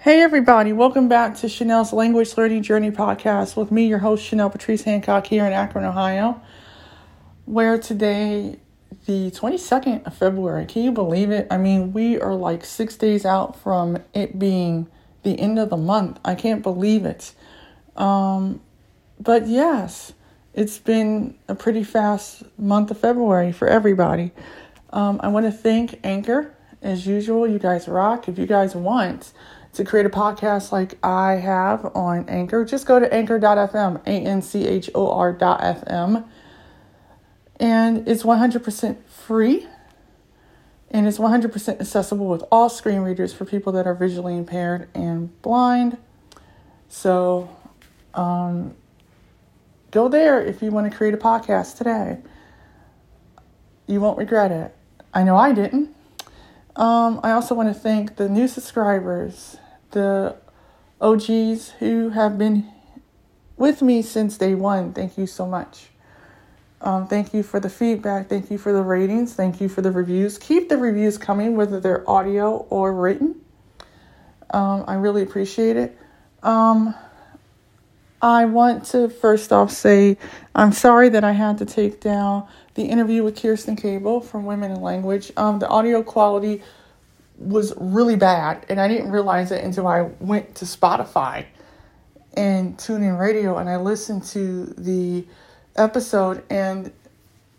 Hey, everybody, welcome back to Chenelle's Language Learning Journey podcast with me, your host, Chenelle Patrice Hancock, here in Akron, Ohio, where today, the 22nd of February, can you believe it? I mean, we are like six days out from it being the end of the month. I can't believe it. Um, but yes, it's been a pretty fast month of February for everybody. Um, I want to thank Anchor. As usual, you guys rock. If you guys want, to create a podcast like I have on Anchor, just go to anchor.fm, A N C H O R.fm. And it's 100% free and it's 100% accessible with all screen readers for people that are visually impaired and blind. So um, go there if you want to create a podcast today. You won't regret it. I know I didn't. Um, I also want to thank the new subscribers, the OGs who have been with me since day one. Thank you so much. Um, thank you for the feedback. Thank you for the ratings. Thank you for the reviews. Keep the reviews coming, whether they're audio or written. Um, I really appreciate it. Um, I want to first off say I'm sorry that I had to take down the interview with Kerstin Cable from Women in Language. Um, the audio quality was really bad, and I didn't realize it until I went to Spotify and TuneIn Radio and I listened to the episode, and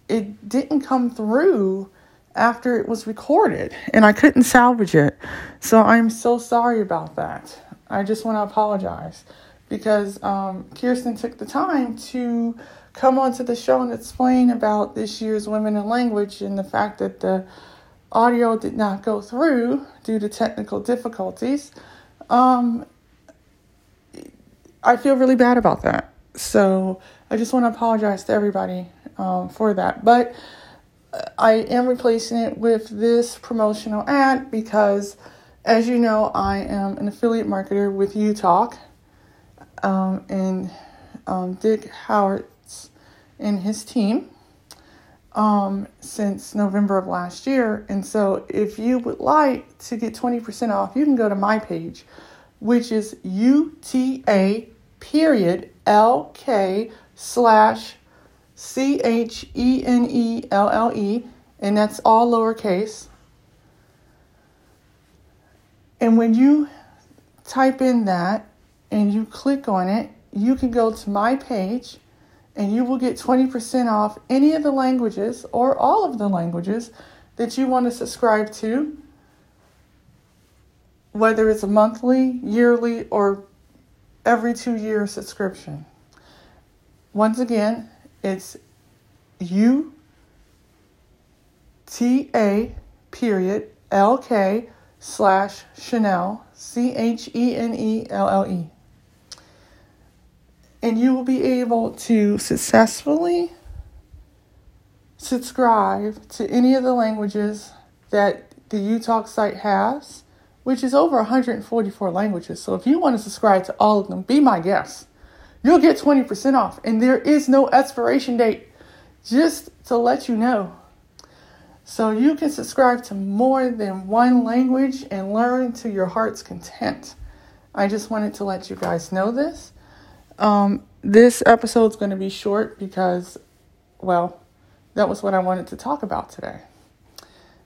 it didn't come through after it was recorded, and I couldn't salvage it. So I'm so sorry about that. I just want to apologize because um, Kerstin took the time to come onto the show and explain about this year's Women in Language and the fact that the audio did not go through due to technical difficulties. Um, I feel really bad about that. So I just want to apologize to everybody um, for that. But I am replacing it with this promotional ad because, as you know, I am an affiliate marketer with UTalk um, and um, Dick Howards and his team um, since November of last year. And so, if you would like to get 20% off, you can go to my page, which is UTA period LK slash C H E N E L L E, and that's all lowercase. And when you type in that and you click on it, you can go to my page and you will get 20% off any of the languages or all of the languages that you want to subscribe to, whether it's a monthly, yearly, or every two year subscription. Once again, it's U T A period L K slash Chenelle C H E N E L L E. And you will be able to successfully subscribe to any of the languages that the UTalk site has, which is over 144 languages. So if you want to subscribe to all of them, be my guest. You'll get 20% off, and there is no expiration date, just to let you know. So you can subscribe to more than one language and learn to your heart's content. I just wanted to let you guys know this. Um, this episode is going to be short because, well, that was what I wanted to talk about today.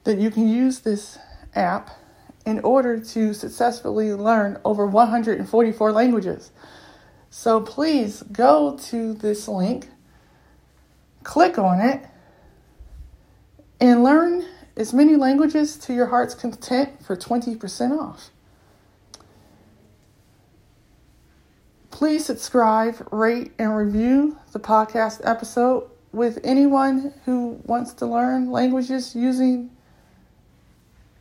That you can use this app in order to successfully learn over 144 languages. So please go to this link, click on it, and learn as many languages to your heart's content for 20% off. Please subscribe, rate, and review the podcast episode with anyone who wants to learn languages using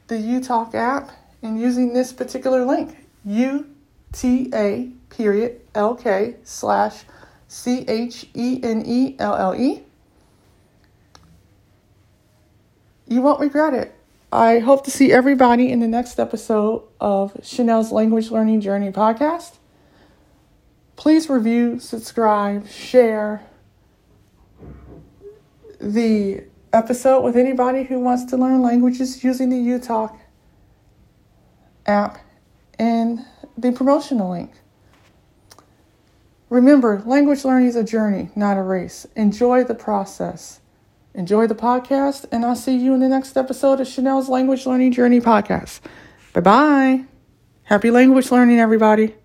the UTalk app and using this particular link, UTA period LK slash C H E N E L L E. You won't regret it. I hope to see everybody in the next episode of Chenelle's Language Learning Journey podcast. Please review, subscribe, share the episode with anybody who wants to learn languages using the UTalk app. And the promotional link. Remember, language learning is a journey, not a race. Enjoy the process. Enjoy the podcast, and I'll see you in the next episode of Chenelle's Language Learning Journey podcast. Bye bye. Happy language learning, everybody.